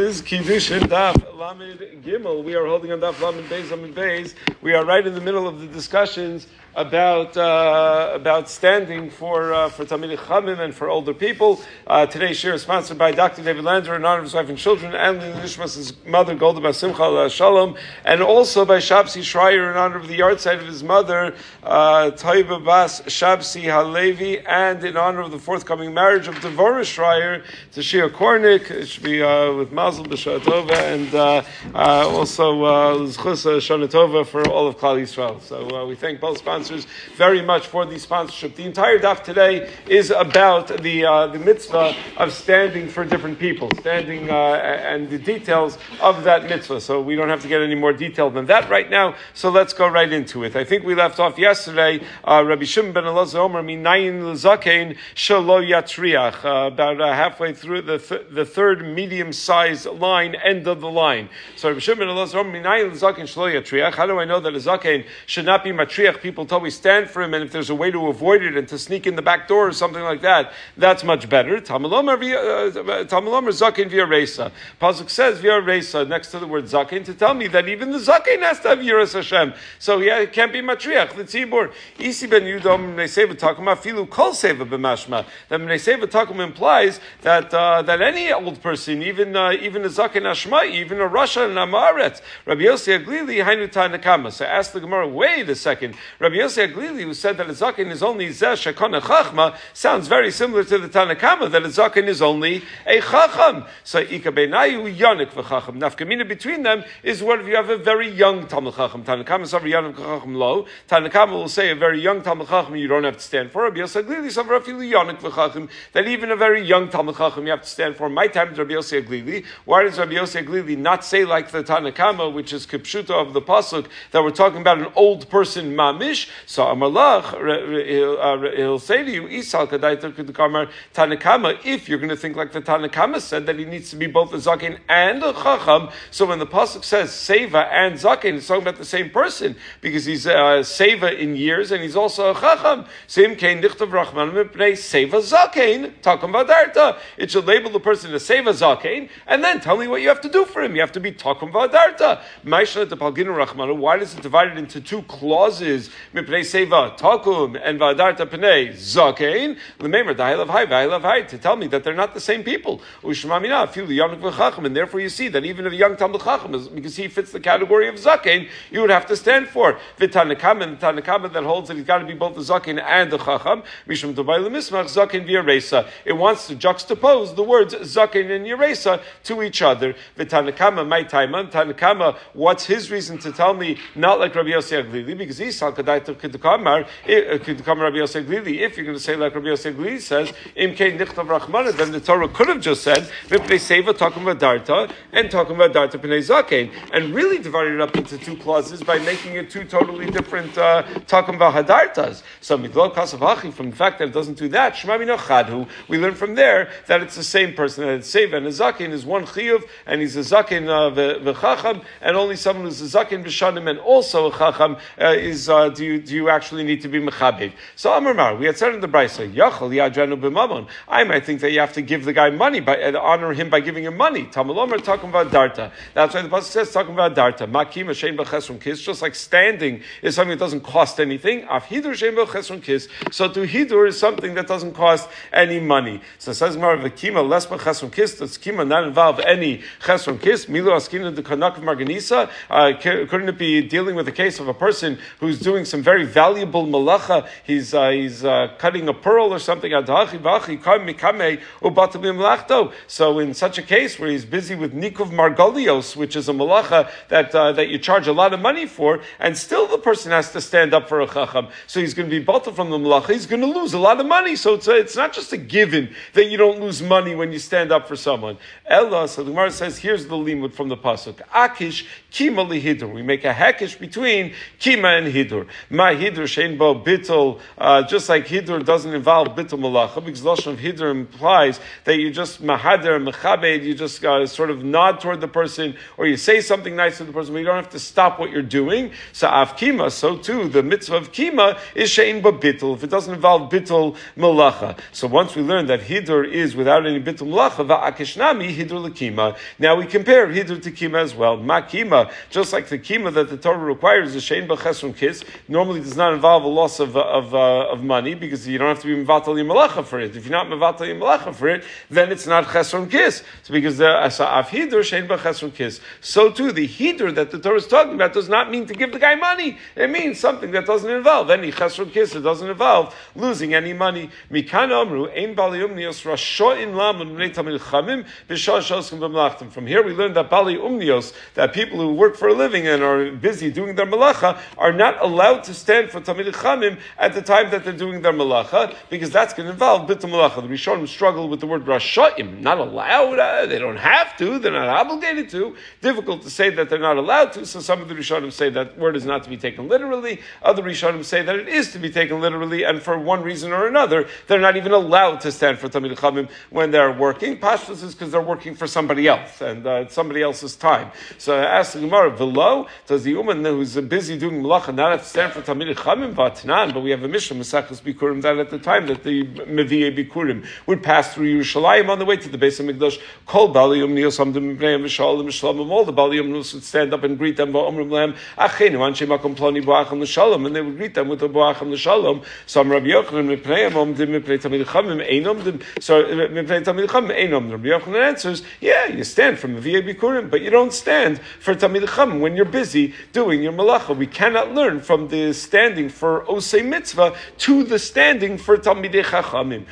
is Kiddushin Daf Lamed Gimel. We are holding on Daf Lamed Beis Lamed Beis. We are right in the middle of the discussions about uh, about standing for uh, for Talmidei Chachamim and for older people. Uh, today's share is sponsored by Dr. David Lander in honor of his wife and children, and the Nishmas' mother Golda Basimcha Shalom, and also by Shabsi Schreier in honor of the yahrzeit of his mother uh, Taiba Bas Shabsi Halevi, and in honor of the forthcoming marriage of Devorah Schreier to Shia Kornick. It should be uh, with Mazel B'Shatova and uh, uh, also uh, Lizchus Shonatova for all of Klal Yisrael. So uh, we thank both sponsors very much for the sponsorship. The entire daf today is about the uh, the mitzvah of standing for different people, standing uh, and the details of that mitzvah. So we don't have to get any more detailed than that right now. So let's go right into it. I think we left off yesterday. Uh, Rabbi Shimon ben Elazar Omer minayin l'zakein shelo yatriach. Uh, about uh, halfway through the th- the third medium sized line, end of the line. So Rabbi Shimon yatriach. How do I know that a zaken should not be matriach? People until we stand for him, and if there's a way to avoid it and to sneak in the back door or something like that, that's much better. Tamalomer uh, zakin via resa. Pasuk says via resa next to the word zaken to tell me that even the zaken has to have yiras Hashem. So yeah, it can't be matriach. The tzibur isi ben yudom neiseva takum afilu kol seva b'mashma. That neiseva takum implies that uh, that any old person, even uh, even a zakin ashma, even a Russia and Amaret, Rabbi Yossi Aglili hainu tanakama. So ask the Gemara, wait a second, Rabbi Yossi Aglili, who said that a zakin is only zeh shekona chachma, sounds very similar to the Tanakama that a zakin is only a chacham. So ika benayu yonik v'chacham. Nafkamina between them is what if you have a very young Talmud Chacham. Tanakama is very young chacham low. Tanakama will say a very young Talmud Chacham you don't have to stand for. Rabbi Yossi Aglili is afilu yonik v'chacham that even a very young Talmud Chacham you have to stand for. My time is Rabbi Yossi Aglili. Why does Rabbi Yossi Aglili not say like the Tanakama, which is kipshuta of the pasuk that we're talking about an old person mamish? So Amalach, uh, he'll say to you, Isal Kamar Tanakama, if you're going to think like the Tanakama said that he needs to be both a Zakin and a Chacham. So when the Pasuk says Seva and Zakin, it's talking about the same person because he's a Seva in years and he's also a Chacham. Sim Kain Nichtav Rahman Seva Zakin, Takam Vadarta. It should label the person as Seva Zakin and then tell me what you have to do for him. You have to be Takam Vadarta. Why does it divide it into two clauses? Mipnei seva takum and vadarta pnei zakein lememer dahilav hai vahilav hai to tell me that they're not the same people. Ushmamina the young v'chacham, and therefore you see that even if a young talmud chacham is because he fits the category of zakein, you would have to stand for v'tanakam and tanakam that holds that he's got to be both the zakein and the chacham. Mishum tobai lemismach zakein v'yaresa. It wants to juxtapose the words zakein and yaresa to each other. V'tanakama my taima tanakama. What's his reason to tell me not like Rabbi Yossi Aglili because he's salkadai Kamar, could come Rabbi Yosef Glili, if you're going to say like Rabbi Yosef Glili says, Im Kein Nichtav Rachmana, then the Torah could have just said, Vipnei Seva talking about Darta, and talking about Darta Pnei Zakein, and really divided it up into two clauses by making it two totally different uh, talking about Hadartas. So Midlo Kasavachi, from the fact that it doesn't do that, Shemamino Chadhu, we learn from there that it's the same person, that it's Seva and a Zakein is one Chiyuv, and he's a Zakein uh, v'chacham, and only someone who's a Zakein b'shanim and also a Chacham uh, is, uh, do you, do you actually need to be mechabed. So Amar Mar, we had said in the Brisa, Yachal Yadranu b'mamon. I might think that you have to give the guy money by and honor him by giving him money. Tamalomer talking about darta. That's why the pasuk says talking about darta. Makim Hashem b'chesron kis. Just like standing is something that doesn't cost anything. Af hidur Hashem b'chesron kiss. So to hidur is something that doesn't cost any money. So says Mar v'kima less b'chesron kis. Does kima not involve any chesron kiss? Milo the kanak of marganisa. Uh, couldn't it be dealing with a case of a person who's doing some very valuable malacha. He's uh, he's uh, cutting a pearl or something. So in such a case where he's busy with nikuv margolios, which is a malacha that uh, that you charge a lot of money for, and still the person has to stand up for a chacham. So he's going to be bottled from the malacha. He's going to lose a lot of money. So it's a, it's not just a given that you don't lose money when you stand up for someone. Ella, so the Gemara says, here's the lima. Limud from the pasuk. Akish kima lihidur. We make a hekish between kima and hidur. My hidur shein bo bittul, uh, just like hidur doesn't involve bittul malacha, because lashon of hidur implies that you just mahader mechabed, you just uh, sort of nod toward the person, or you say something nice to the person, but you don't have to stop what you're doing. So av kima, so too the mitzvah of kima is shein bo bittul. If it doesn't involve bittul malacha, so once we learn that hidur is without any bittul malacha, va'akishnami hidur lekima. Now we compare hidur to kima as well. Makima, just like the kima that the Torah requires, is shein b'chesron kiss. Normally does not involve a loss of of, uh, of money because you don't have to be mevatel malacha for it. If you're not mevatel malacha for it, then it's not chesron kiss. So because the asa'af hidur shein b'chesron kiss. So too the hidur that the Torah is talking about does not mean to give the guy money. It means something that doesn't involve any chesron kiss. It doesn't involve losing any money. Mikan amru ein baliyum nios rashoin lam from here we learn that Bali Umnios, that people who work for a living and are busy doing their malacha, are not allowed to stand for Tamid Chamim at the time that they're doing their malacha, because that's going to involve bit malacha. The Rishonim struggle with the word Rashaim, not allowed, uh, they don't have to, they're not obligated to. Difficult to say that they're not allowed to, so some of the Rishonim say that word is not to be taken literally, other Rishonim say that it is to be taken literally, and for one reason or another, they're not even allowed to stand for Tamid Chamim when they're working. Pashtus is because they're working for somebody else, and uh, it's somebody else's time. So I asked the Gemara, below, does the woman who's busy doing malacha not have to stand for Tamid Chamim Vatnan? But we have a mission, Mesachas Bikurim, that at the time that the Meviye Bikurim would pass through Yerushalayim on the way to the base of Mikdash, Kol Baliyum Niosam Demibneim Vishalim Shalom, all the Baliyum would stand up and greet them, Va'omrim Lehem, Achenu, Anshe Makom Ploni Boachim L'Shalom, and they would greet them with the Boachim L'Shalom. Some Rabbi Yochanan, Mipneim, Om Dim Mipnei Tamid Chamim, Einom, the so Mipnei Tamid Chamim, Einom, Rabbi Yochanan answers, yeah, you stand from VA Bikurim, but you don't stand for Tamid Chacham when you're busy doing your malacha. We cannot learn from the standing for Osei Mitzvah to the standing for Talmidei Chachamim.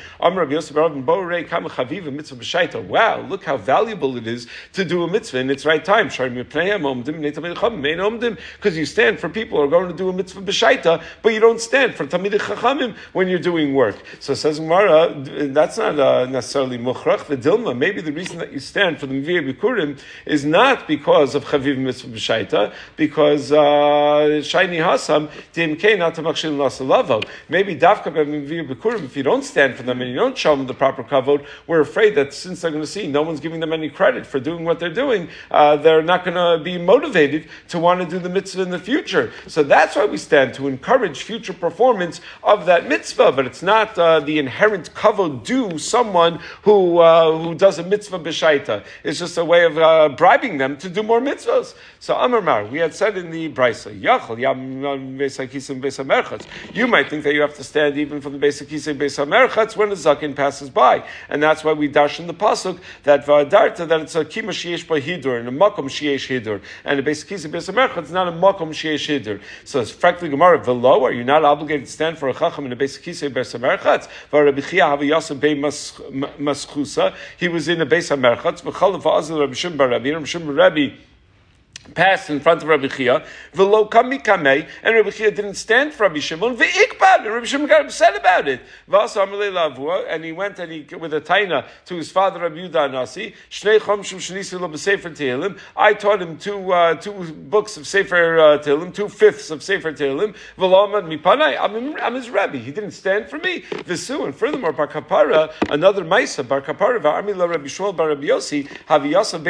Wow, look how valuable it is to do a mitzvah in its right time. Because you stand for people who are going to do a mitzvah b'shaita, but you don't stand for Talmidei Chachamim when you're doing work. So says Gemara, that's not uh, necessarily muchrach the dilma. Maybe the reason that you stand for the Mivir Bikurim is not because of Chaviv Mitzvah B'Shaita, because uh, Hasam, Dimke not to Makshil Nasalavo. Maybe Davka Mivir Bikurim, if you don't stand for them and you don't show them the proper kavod, we're afraid that since they're going to see no one's giving them any credit for doing what they're doing, uh, they're not going to be motivated to want to do the mitzvah in the future. So that's why we stand to encourage future performance of that mitzvah, but it's not uh, the inherent kavod due someone who, uh, who does a mitzvah b'shaita. It's just a way of uh, bribing them to do more mitzvahs. So Amar Mar, we had said in the Brisa, Yachal Yam Besakisim Besamerchatz. You might think that you have to stand even from the Besakisim Besamerchatz when the Zakin passes by, and that's why we dash in the pasuk that Vadarta that it's a Kima Shiesh Hidur and a Makom Shiesh Hidur, and the Besakisim Besamerchatz is not a Makom Shiesh Hidur. So it's frankly Gemara Velo. Are you not obligated to stand for a Chacham in a Besakisim Maschusa. He was in a Besamerchatz. V'chalav Azil Rabbi Shim Barabi. Rabbi Shim Rabbi passed in front of Rabbi Chia, v'lo kami and Rabbi Chia didn't stand for Rabbi Shimon, and Rabbi Shimon got upset about it. And he went and he, with a taina to his father Rabbi Yudah Nasi, shnei lo b'sefer I taught him two, uh, two books of Sefer uh, Tehillim, two fifths of Sefer Tehillim, v'lo amad mipanai, I'm, I'm his Rabbi, he didn't stand for me, v'su, and furthermore, Bar Kapara, another Maisa, Bar Kapara, v'armi Rabbi Shmuel bar Rabbi Yossi, Haviyasa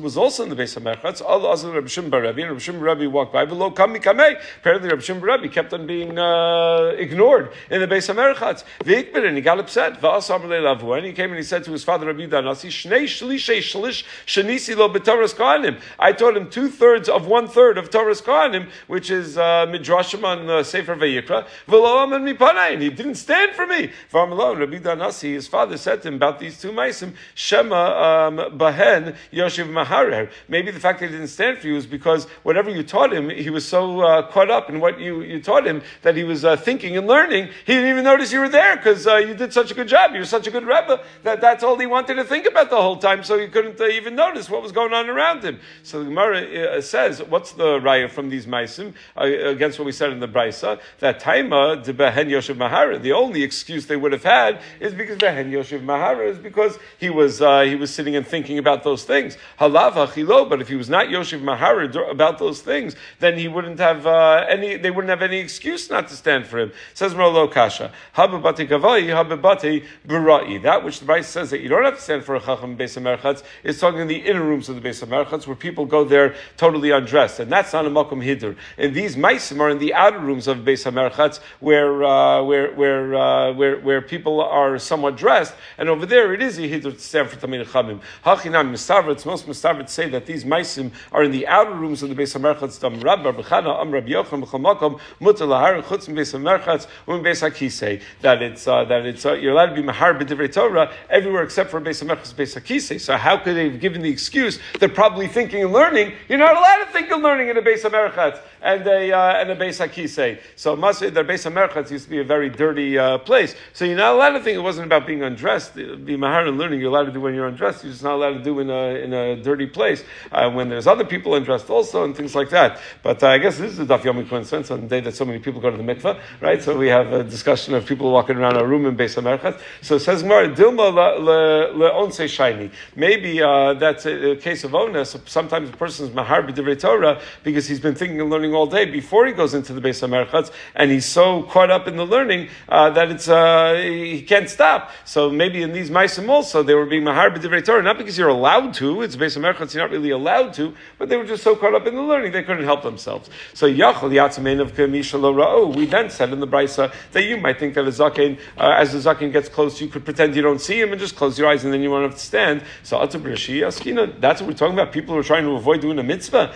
was also in the base of Merchatz, Allah Azal Rabbi Shimon Rabbi, and Rabbi Shimon Rabbi walked by, below Kami Kamei. Apparently, Rabbi Shimon Rabbi kept on being uh, ignored in the base of Merchatz. V'ikbid, and he got upset. And he came and he said to his father Rabbi Danasi, Shnei Shlishei Shlish Shanisi Lo B'Torahs Kohanim. I taught him two thirds of one third of Torah's Kohanim, which is uh, Midrashim on uh, Sefer Vayikra. V'lo and Mipanai, and he didn't stand for me. V'amalo, Rabbi Danasi, his father said to him about these two maisim, Shema um, Bahen Yoshiv Maharer. Maybe the fact that he didn't stand because whatever you taught him, he was so uh, caught up in what you, you taught him that he was uh, thinking and learning. He didn't even notice you were there because uh, you did such a good job. You were such a good Rebbe that that's all he wanted to think about the whole time, so he couldn't uh, even notice what was going on around him. So the Gemara uh, says, what's the raya from these maisim uh, against what we said in the Brisa? That taima de behen Yoshev Mahara. The only excuse they would have had is because behen Yoshev Mahara is because he was he was sitting and thinking about those things. Halav hachilo. But if he was not Yoshev Mahara about those things, then he wouldn't have any. They wouldn't have any excuse not to stand for him. Says Merlo Kasha. Hababati Gavai, Hababati Burai. That which the Bryce says that you don't have to stand for a Chacham Beis Merchatz is talking in the inner rooms of the Beis Merchatz where people go there totally undressed. And that's not a Makom Hidr. And these Maisim are in the outer rooms of Beis Merchatz where, uh, where, where, uh, where, where people are somewhat dressed. And over there it is a Hidr to stand for Tamil Chamim. Hachinam Mistavritz, most Mistavritz say that these Maisim are in the outer rooms of the Beis Merchatz. Dam Rab, Rabbi Am Rabbi Yochanan, B'chamakom, Mutal Lahar, Chutz, Beis Merchatz, Um Beis Hakisei. That it's, uh, that it's, uh, you're allowed to be Mahar B'divrei Torah everywhere except for Beis Merchatz, Beis Hakisei. So how could they have given the excuse? They're probably thinking and learning. You're not allowed to think and learning in a Beis Merchatz and a, uh, and a Beis Hakisei. So must their Beis Merchatz used to be a very dirty uh, place. So you're not allowed to think it wasn't about being undressed. Be Mahar and learning, you're allowed to do when you're undressed. You're just not allowed to do in a, in a dirty place uh, when there's other people undressed also and things like that. But uh, I guess this is a Daf Yomi coincidence on the day that so many people go to the mikveh, right? So we have a discussion of people walking around a room in Beis Merchatz. So says Gemara, Dilma le'onse shiny. Maybe uh, that's a, a, case of onus. Sometimes a person's mahar b'divrei Torah because he's been thinking and learning all day before he goes into the Beis Merchatz, and he's so caught up in the learning uh, that it's uh, he can't stop. So maybe in these ma'asim also they were being mahar b'divrei Torah, not because you're allowed to. It's Beis Merchatz, you're not really allowed to, but they were just so caught up in the learning they couldn't help themselves. So yachol of. We then said in the brisa that you might think that a zaken, uh, as the zaken gets close, you could pretend you don't see him and just close your eyes and then you won't have to stand. So that's what we're talking about. People who are trying to avoid doing a mitzvah.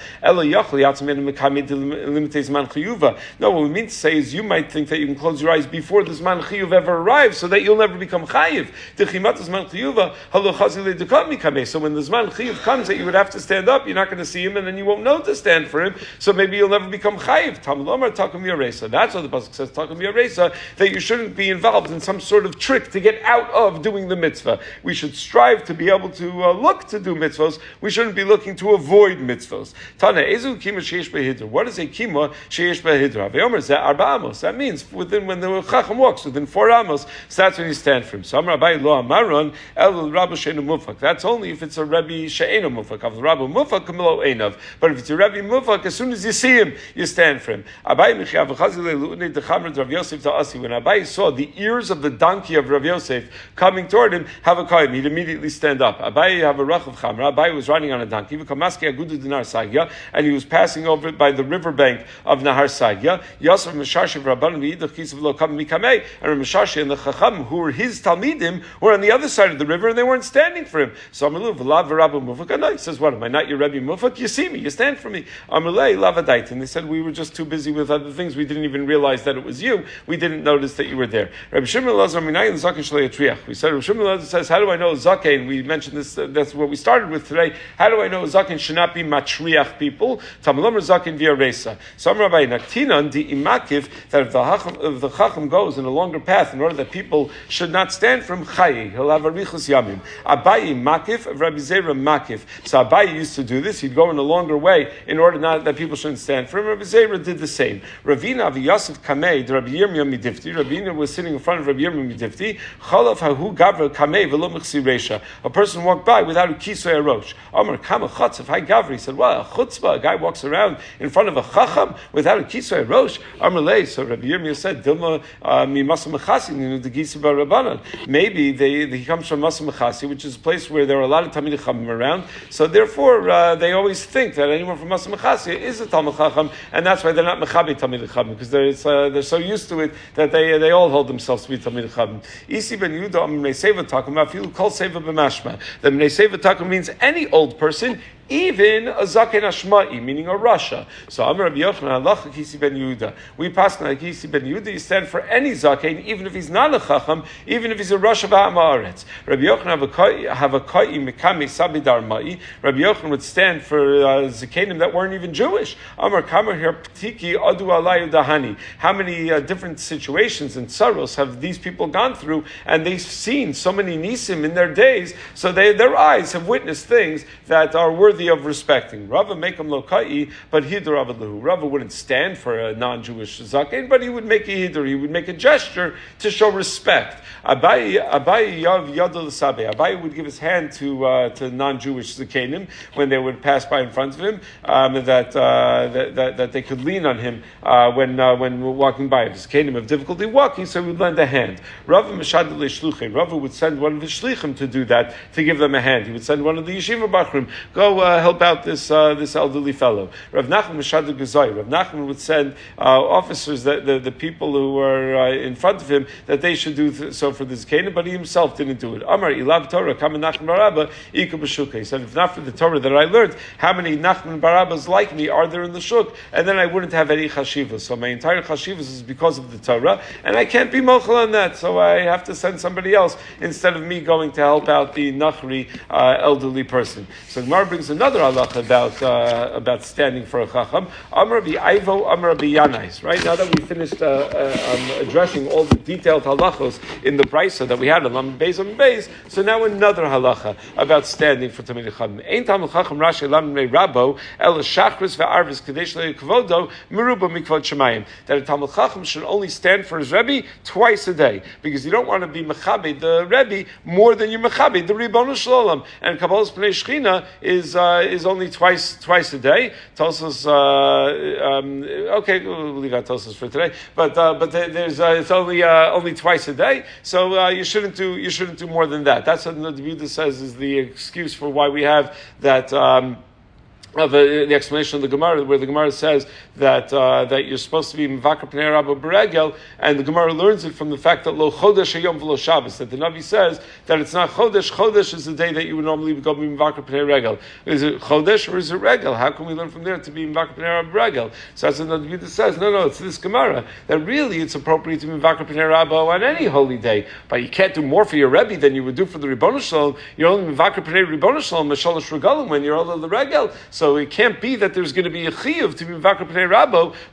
No, what we mean to say is you might think that you can close your eyes before the zman chiyuv ever arrives, so that you'll never become chayiv. So when the zman chiyuv comes, that you would have to stand up, you're not going to see him, and then you won't know to stand for him. So maybe you'll never become chayiv. That's what the pasuk says. That you shouldn't be involved in some sort of trick to get out of doing the mitzvah. We should strive to be able to uh, look to do mitzvahs. We shouldn't be looking to avoid mitzvahs. Tana, ezu kima sheish behidra. What is a kima sheish behidra? Ve'omer zeh arba amos. That means within when the chacham walks within four amos. So that's when you stand for him. So Amar Abai lo amaron el rabbi sheinu mufak. That's only if it's a rabbi sheinu mufak. The rabbi mufak kamilo But if it's a rabbi mufak, as soon as you see him, you stand for him. When Abai saw the ears of the donkey of Rav Yosef coming toward him, have a koyim. He'd immediately stand up. Abai have a rach of chamra. Abai was riding on a donkey. And he was passing over by the riverbank of Nahar Sagya. Yosef Mesharshiv Rabban V'idach Kisav Lo Kam Mikamei. And Mesharshi and the Chacham, who were his Talmidim, were on the other side of the river and they weren't standing for him. So. He says, what, am I not your Rebbe Mufak? You see me, you stand for me. Amalei Lavadait. And they said, we were just too busy with other things. We didn't even realize that it was you. We didn't notice that you were there. Rabbi Shimon Lazar Minayin Zakin Shalei Triach. We said, Rabbi Shimon Lazar says, how do I know Zaken? We mentioned this, uh, that's what we started with today. How do I know Zaken should not be matriach people? Tamalam Zaken via Resa. Some Rabbi Naktinan di imakiv that if the, hacham, if the Chacham goes in a longer path in order that people should not stand from Chayi, he'll have a Richus Yamim. Abayi Makif, Rabbi Zera Makif. So Abayi used to do this. He'd go in a longer way in order not that people shouldn't stand for him. Rabbi Zera did the same. Ravina of Yosef Kamei, Rabbi Yirmiyah Midifti. Ravina was sitting in front of Rabbi Yirmiyah Midifti. Chalav Hahu Gavra Kamei Velo Resha. A person walked by without a kisoy arosh. Amar Kama Chatzef Hi Gavri. He said, well, a chutzpah, a guy walks around in front of a chacham without a kisoy arosh. Amar So Rabbi Yirmiyah said, Dilma uh, mi Masa Mechasi, the Gisa Rabbanan. Maybe they, he comes from Masa Mechasi, which is a place where there are a lot of Talmid Chacham around. So therefore, uh, they always think that anyone from Masa Mechasi is a Talmud Chacham, and that's why they're not Mechabi Talmid Chacham, because they're, uh, they're so used to it that they, they all hold themselves to be Talmid Chacham. Isi ben Yudah, Amnei Seva if you call Seva b'mashma, the Mnei Seva means any old person, even a zaken ashma'i, meaning a Russia. So Amar Rabbi Yochanan, Allah Kisi ben Yehuda. We pass on Kisi ben Yehuda, you stand for any zaken, even if he's not a chacham, even if he's a Russia ba'amaretz. Rabbi Yochanan have a kai mikami sabidar ma'i. Rabbi Yochanan would stand for uh, zakenim that weren't even Jewish. Amar Kamar here, ptiki adu alayu dahani. How many uh, different situations and sorrows have these people gone through, and they've seen so many nisim in their days, so they, their eyes have witnessed things that are worthy of respecting. Rava make them lokai, but hidr avadlahu. Rava wouldn't stand for a non-Jewish zaken, but he would make a hidr. He would make a gesture to show respect. Abai yav yadol sabe. Abai would give his hand to uh, to non-Jewish zakenim when they would pass by in front of him, um, that, uh, that, that, that they could lean on him uh, when uh, when walking by. If zakenim have difficulty walking, so he would lend a hand. Rava mashadul Rava would send one of the shlichim to do that to give them a hand. He would send one of the yeshiva bachrim go uh, help out this uh, this elderly fellow. Rav Nachman mashadul gazai. Rav Nachman would send uh, officers that the, the people who were in front of him that they should do th- so for the zakenim, but he himself didn't do it. Amar ilav Torah kama Nachman baraba ika b'shuka. He said, if not for the Torah that I learned, how many Nachman barabas like me are there in the shuk? And then I wouldn't have any chashivas. So my entire chashivas is because of the Torah, and I can't be mochel on that. So I have to send somebody else instead of me going to help out the nachri uh, elderly person. So Gemara brings another halacha about uh, about standing for a chacham. Amar Ivo, Amar Yanais. Right now that we finished uh, uh, um, addressing all the detailed halachos in the brisa that we had on Lam Beis Beis, so now another halacha about standing for Tamid Chacham. Ein Tamid Chacham Rashi Lam Mei Rabo El Shachris VeArvis Kadesh Kvodo Meruba Mikvod Shemayim. That a Talmud Chacham should only stand for his Rebbe twice a day because you don't want to be mechabed the Rebbe more than you're mechabed the Ribbonu Shalom. And Kabbalah's Pnei Shechina is uh, is only twice twice a day. Tosos, uh, um, okay, we'll leave out Tosos for today. But uh, but there's uh, it's only uh, only twice a day, so uh, you shouldn't do you shouldn't do more than that. That's what the Buddha says is the excuse for why we have that. Um, of uh, the explanation of the Gemara, where the Gemara says that uh, that you're supposed to be mivakar pnei rabba beregel, and the Gemara learns it from the fact that lo chodesh hayom v'lo Shabbos. That the Navi says that it's not chodesh. Chodesh is the day that you would normally go mivakar pnei regel. Is it chodesh or is it regel? How can we learn from there to be mivakar pnei rabba? So that's what the Navi says. No, no, it's this Gemara that really it's appropriate to be mivakar pnei rabba on any holy day, but you can't do more for your rebbe than you would do for the ribbon shalom. You're only mivakar pnei shalom regalim when you're all the regel. So it can't be that there's going to be a chiyuv to be mivakar pnei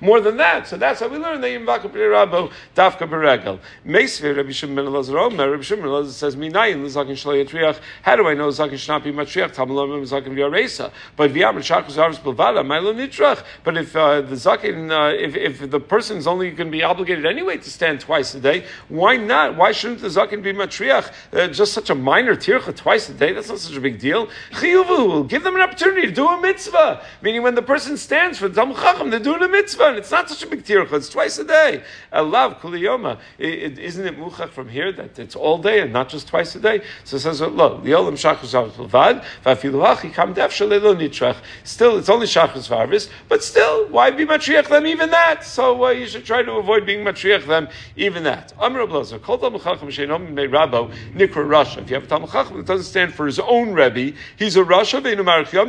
more than that. So that's how we learn that you mivakar pnei rabo dafka beregel. Meisvir Rabbi Shimon ben Elazar Omer. Rabbi Shimon ben Elazar says minayin l'zakin shalei yatriach. How do I know zakin should not be matriach? Tamalom zakin v'aresa. But v'yam shachus arvis bilvada ma'ilo nitrach. But if uh, the zakin, uh, if if the person is only going to be obligated anyway to stand twice a day, why not? Why shouldn't the zakin be matriach? Uh, just such a minor tircha twice a day. That's not such a big deal. Chiyuvu, give them an opportunity to do a mitzvah. Meaning when the person stands for Talmud Chacham, they're doing a mitzvah, and it's not such a big tircha, it's twice a day. Elav kuliyoma. Isn't it muchach from here that it's all day and not just twice a day? So it says, lo, liolam shachus levad, vafilu hachi kam def shalelo nitrach. Still, it's only shachus varvis, but still, why be matriach them even that? So uh, you should try to avoid being matriach them even that. Amr Ablazer, kol Talmud Chacham sheinom rabo nikra Russia. If you have a Talmud that doesn't stand for his own Rebbe, he's a Rasha.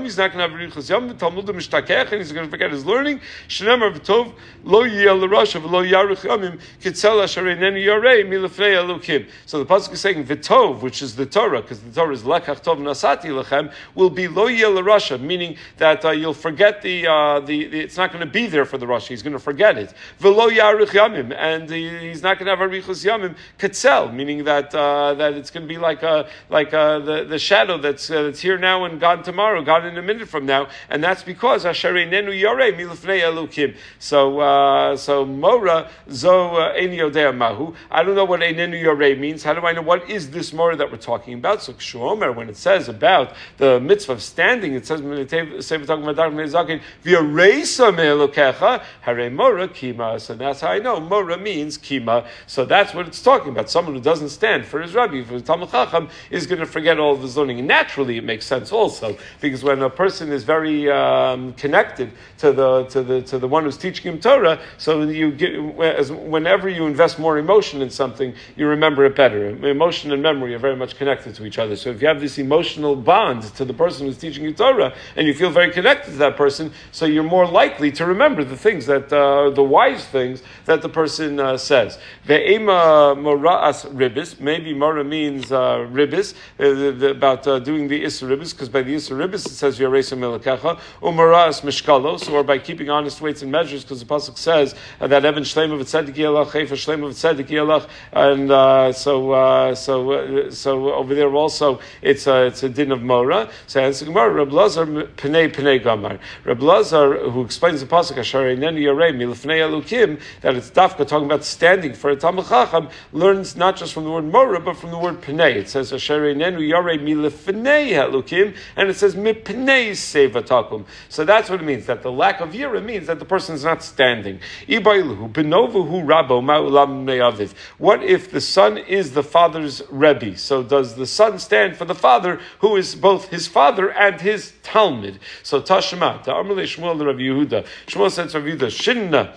he's not going to have richas yom, Talmud Mishtakech, and he's going to forget his learning. Shnemer v'tov lo yiyel l'rasha yaruch kitzel elokim. So the pasuk is saying v'tov, which is the Torah, because the Torah is lekach tov nasati lechem, will be lo meaning that uh, you'll forget the, uh, the, the, it's not going to be there for the rasha. He's going to forget it. V'lo yaruch yamim, and he's not going to have arichus yamim kitzel, meaning that uh, that it's going to be like a, like a, the the shadow that's uh, that's here now and gone tomorrow, gone in a minute from now, and that's because Ashereinenu Yore Milufnei Elukim. So uh, so Mora Zo uh, Eni Mahu. I don't know what Einenu Yore means. How do I know what is this Mora that we're talking about? So Kshomer, when it says about the mitzvah of standing, it says Hare Mora Kima. So that's how I know Mora means Kima. So that's what it's talking about. Someone who doesn't stand for his Rabbi, for his Talmud Chacham, is going to forget all of his learning. Naturally, it makes sense also because when a person is very um, connected to the to the to the one who's teaching him Torah. So you get as, whenever you invest more emotion in something, you remember it better. Emotion and memory are very much connected to each other. So if you have this emotional bond to the person who's teaching you Torah, and you feel very connected to that person, so you're more likely to remember the things that uh, the wise things that the person uh, says. Ve'ema mora'as ribis. Maybe mora means uh, ribis uh, about uh, doing the isra ribis, because by the isra ribis it says yaresa milakacha umara'as mishkalos, or by keeping weights and measures, because the pasuk says uh, that Evan Shleim of Tzedek Yelach, Hefer Shleim of Tzedek Yelach, and uh, so uh, so uh, so over there also it's a, it's a din of Mora. So answer Gemara, Reb Lazar Pnei Pnei Gamar. Reb Lazar, who explains the pasuk Asher Neni Yarei Milfnei Elukim, that it's dafka talking about standing for a Talmud Chacham, learns not just from the word Mora but from the word Pnei. It says Asher Nenu Yarei Milfnei Elukim, and it says Mipnei Sevatakum. So that's what it means. That the lack of yira means that the person is not standing. What if the son is the father's Rebbe? So does the son stand for the father, who is both his father and his Talmud? So Tashma, Ta'amale Shmuel Rav Yehuda. Shmuel said to Yehuda, Shinna,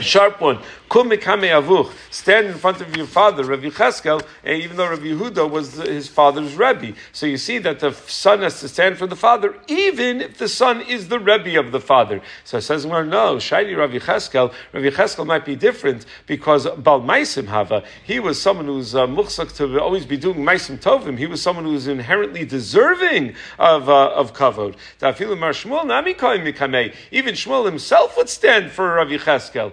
sharp one. Stand in front of your father, Rabbi Cheskel, and even though Rabbi Yehuda was his father's Rebbe. So you see that the son has to stand for the father, even if the son is the Rebbe of the father. So it says, well, no, Shaili Rabbi Cheskel, Rabbi Cheskel might be different because Bal Maisim Hava, he was someone who's uh, to always be doing Maisim Tovim. He was someone who was inherently deserving of, uh, of kavod. Even Shmuel himself would stand for Rabbi Cheskel.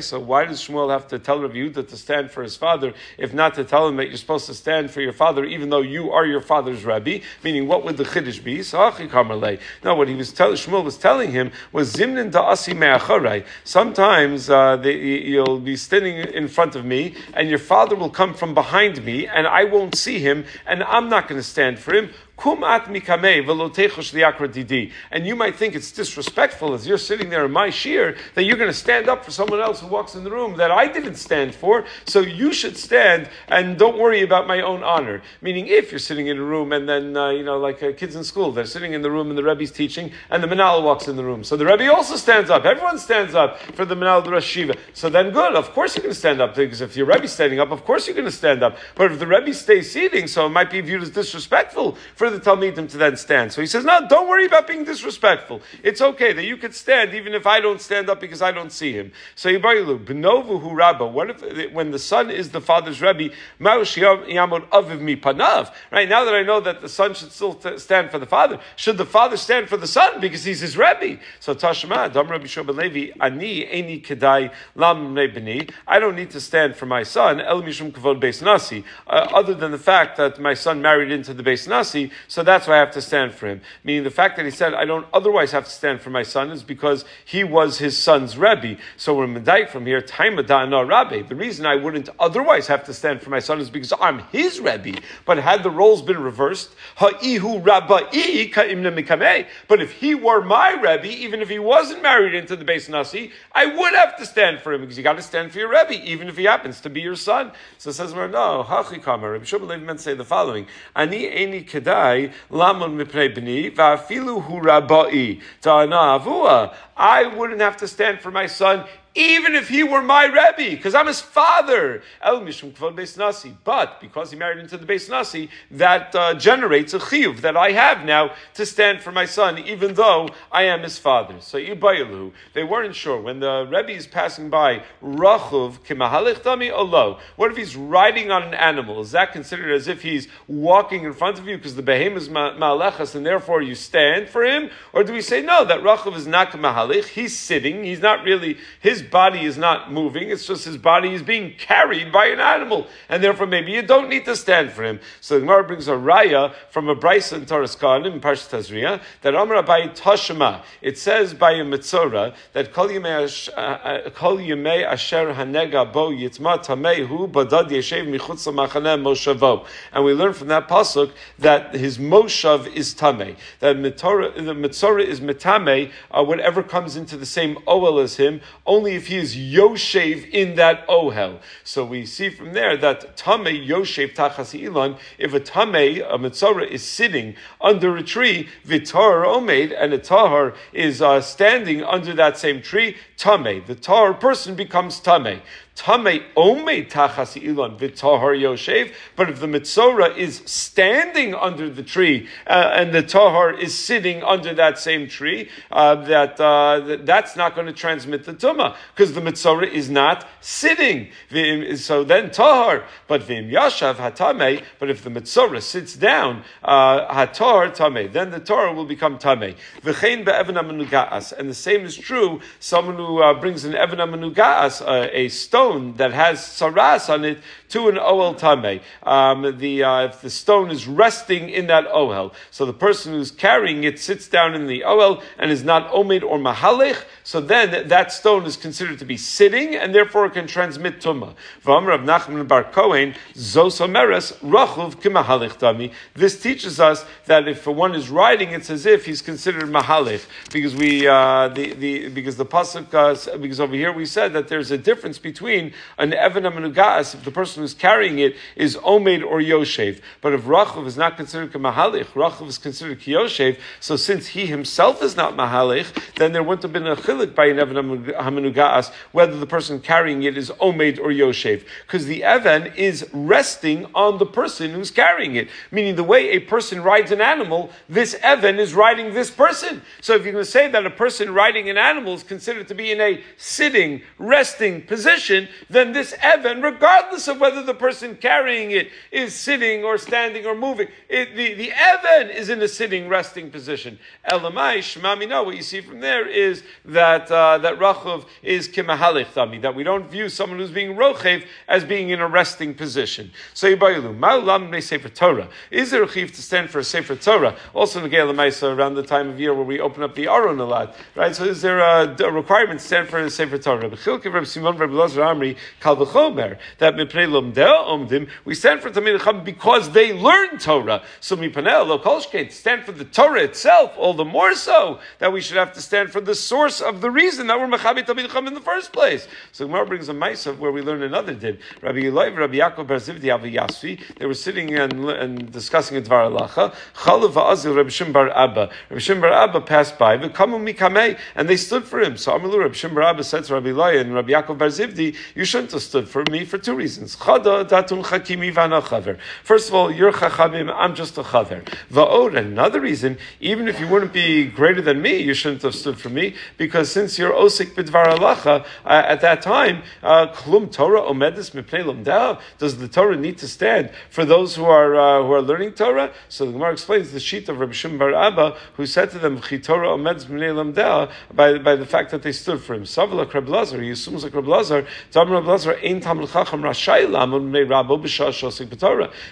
So why does Shmuel have to tell Rav Yehuda to stand for his father, if not to tell him that you're supposed to stand for your father, even though you are your father's Rebbe? Meaning, what would the chiddush be? No, what he was telling Shmuel was telling him was zimnin da'asi me'acharai. Sometimes uh, you'll be standing in front of me, and your father will come from behind me, and I won't see him, and I'm not going to stand for him. Kumat didi. And you might think it's disrespectful as you're sitting there in my shear that you're going to stand up for someone else who walks in the room that I didn't stand for. So you should stand and don't worry about my own honor. Meaning, if you're sitting in a room and then, uh, you know, like uh, kids in school, they're sitting in the room and the Rebbe's teaching and the Manal walks in the room. So the Rebbe also stands up. Everyone stands up for the Manal, Rosh Shiva. So then good. Of course you're going to stand up because if your Rebbe's standing up, of course you're going to stand up. But if the Rebbe stays seating, so it might be viewed as disrespectful for for the Talmidim to then stand. So he says, no, don't worry about being disrespectful. It's okay that you could stand even if I don't stand up because I don't see him. So Yibayilu, Benovu hu Rabba, what if, when the son is the father's Rebbe, Aviv mi Panav, right? Now that I know that the son should still stand for the father, should the father stand for the son because he's his Rebbe? So Tashma, Dam Rabbi Shobel Levi, Ani, Eni Kedai, Lam Beni, I don't need to stand for my son, El Mishum Kavod Beis Nasi, uh, other than the fact that my son married into the Beis Nasi, so that's why I have to stand for him. Meaning the fact that he said, I don't otherwise have to stand for my son is because he was his son's Rebbe. So we're Medaik from here, Taimadana Rabbi. The reason I wouldn't otherwise have to stand for my son is because I'm his Rebbe. But had the roles been reversed, Ha'ihu Rabba'i Ka'imna Mikameh. But if he were my Rebbe, even if he wasn't married into the Beis Nasi, I would have to stand for him because you got to stand for your Rebbe, even if he happens to be your son. So it says, no, Hachi Kamar. Rabbi Shubal meant say the following: Ani Eni Mipnei b'ni ta'ana avua. I wouldn't have to stand for my son even if he were my Rebbe, because I'm his father. El Mishum Beis Nasi. But because he married into the Beis Nasi, that uh, generates a chiyuv that I have now to stand for my son, even though I am his father. So Ibayilu, they weren't sure. When the Rebbe is passing by, Rachuv Kimahalich Dami Olo. What if he's riding on an animal? Is that considered as if he's walking in front of you because the behem is Ma'alechas and therefore you stand for him? Or do we say no, that Rachuv is not Kimahalich, he's sitting, he's not really, his body is not moving, it's just his body is being carried by an animal, and therefore maybe you don't need to stand for him. So the Gemara brings a raya from a Brisa in Taras in Parshat Tazria that Amar Abai Tashema. It says by a Mitzora that Kol Yemei uh, uh, Asher Hanega Bo Yitma Tamehu Badad Yeshev Michutz Machane Moshavo. And we learn from that pasuk that his Moshav is Tameh. That the Mitzora is Mitame, uh, whatever comes into the same oel as him, only if he is Yoshev in that Ohel. So we see from there that Tame Yoshev Tachas Ilan, if a Tame, a Mitzorah, is sitting under a tree, Vitar Omed, and a Tahar is uh, standing under that same tree, Tame. The Tahar person becomes Tame. Tame ome tachas ilon v'tahar yoshev. But if the mitzora is standing under the tree uh, and the tahar is sitting under that same tree, uh, that, uh, that's not going to transmit the tuma because the mitzora is not sitting. So then tahar, but vim yashav hatame. But if the mitzora sits down, uh, hatar tame, then the tahar will become tame. V'chein be'evan and the same is true. Someone who uh, brings an evan uh, a stone stone that has saras on it to an ohel tame. Um, the uh, if the stone is resting in that ohel, so the person who's carrying it sits down in the ohel and is not omid or mahalech, so then that stone is considered to be sitting and therefore it can transmit tumah. Nachman bar Kohen tami. This teaches us that if one is riding, it's as if he's considered mahalech because we uh, the, the because the pasuk uh, because over here we said that there's a difference between an Evan Amenugas, if the person who's carrying it is Omed or Yoshev. But if Rachav is not considered Mahalich, Rachav is considered Kiyoshev, so since he himself is not Mahalich, then there wouldn't have been a chilik by an Evan Amenugas whether the person carrying it is Omed or Yoshev. Because the Evan is resting on the person who's carrying it. Meaning the way a person rides an animal, this Evan is riding this person. So if you're going to say that a person riding an animal is considered to be in a sitting, resting position, then this Evan, regardless of whether the person carrying it is sitting or standing or moving, it, the, the Evan is in a sitting, resting position. Elamai, Shmami, no, what you see from there is that, uh, that Rachav is Kimahalech Thami, that we don't view someone who's being Rochev as being in a resting position. So Yibayilu, Ma'ulam Ne Sefer Torah. Is there a chiv to stand for a Sefer Torah? Also in the Maisa, around the time of year where we open up the Aron a lot, right? So is there a, a requirement to stand for a Sefer Torah? Amri Kal V'chomer that we stand for Tamid Chacham because they learn Torah. So Mipanel stand for the Torah itself. All the more so that we should have to stand for the source of the reason that we're Mechabi Tamid Chacham in the first place. So Gemara brings a Ma'asav where we learn another din. Rabbi Eloi, Rabbi Yaakov Bar Zivdi Yasvi they were sitting and, and discussing a Dvar Alacha. Chalav Azil Rabbi Shim Bar Abba. Rabbi Shim Bar Abba passed by. And they stood for him. So Amalu Rabbi Shim Bar Abba said to Rabbi Eloi and Rabbi Yaakov Bar Zivdi, you shouldn't have stood for me for two reasons. First of all, you're chachamim, I'm just a chaver. Va'od, another reason, even if you wouldn't be greater than me, you shouldn't have stood for me, because since you're osik bidvar alacha, uh, at that time, uh, klum Torah omedis mipnei does the Torah need to stand for those who are uh, who are learning Torah? So the Gemara explains the sheet of Rabbi Shimon Bar Abba, who said to them, Torah omedis mipnei by, by the fact that they stood for him. Savala Reb Lazar, he assumes like Reb Lazar,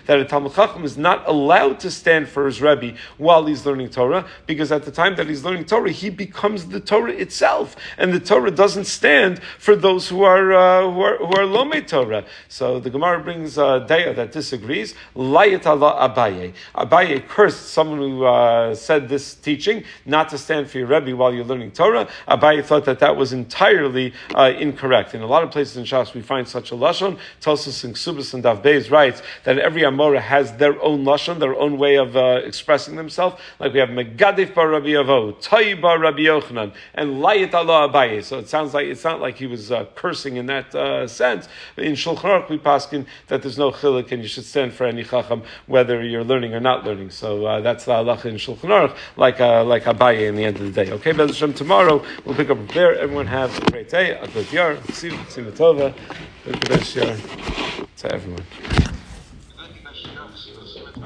that a Talmud Chacham is not allowed to stand for his Rebbe while he's learning Torah, because at the time that he's learning Torah, he becomes the Torah itself, and the Torah doesn't stand for those who are uh, who are who are Lomei Torah. So the Gemara brings uh, Daya that disagrees. Layat Allah Abaye. Abaye cursed someone who uh, said this teaching not to stand for your Rebbe while you're learning Torah. Abaye thought that that was entirely uh, incorrect. In a lot of places in Shas, we find such a lashon. Tosus and Ksubas and Dav Beis writes that every Amora has their own lashon, their own way of uh, expressing themselves. Like we have Megadif bar Rabbi Avo, Tayi bar Rabbi Yochanan, and Layit Allah Abaye. So it sounds like it's not like he was uh, cursing in that uh, sense. In Shulchan Aruch we paskin that there's no chilik and you should stand for any chacham whether you're learning or not learning. So uh, that's the halacha in Shulchan Aruch, like uh, like Abaye in the end of the day. Okay, Bez Hashem, tomorrow we'll pick up there. Everyone have a great day, a good year. See you, see you, Tova. Good year to everyone.